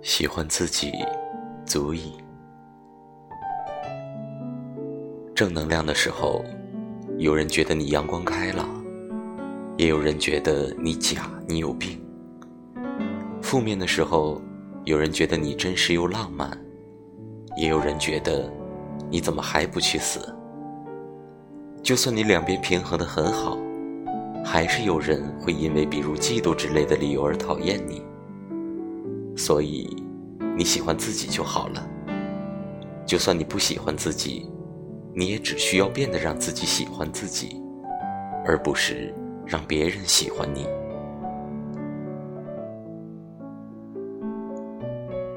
喜欢自己，足矣。正能量的时候，有人觉得你阳光开朗，也有人觉得你假，你有病。负面的时候，有人觉得你真实又浪漫，也有人觉得你怎么还不去死？就算你两边平衡的很好，还是有人会因为比如嫉妒之类的理由而讨厌你。所以，你喜欢自己就好了。就算你不喜欢自己，你也只需要变得让自己喜欢自己，而不是让别人喜欢你。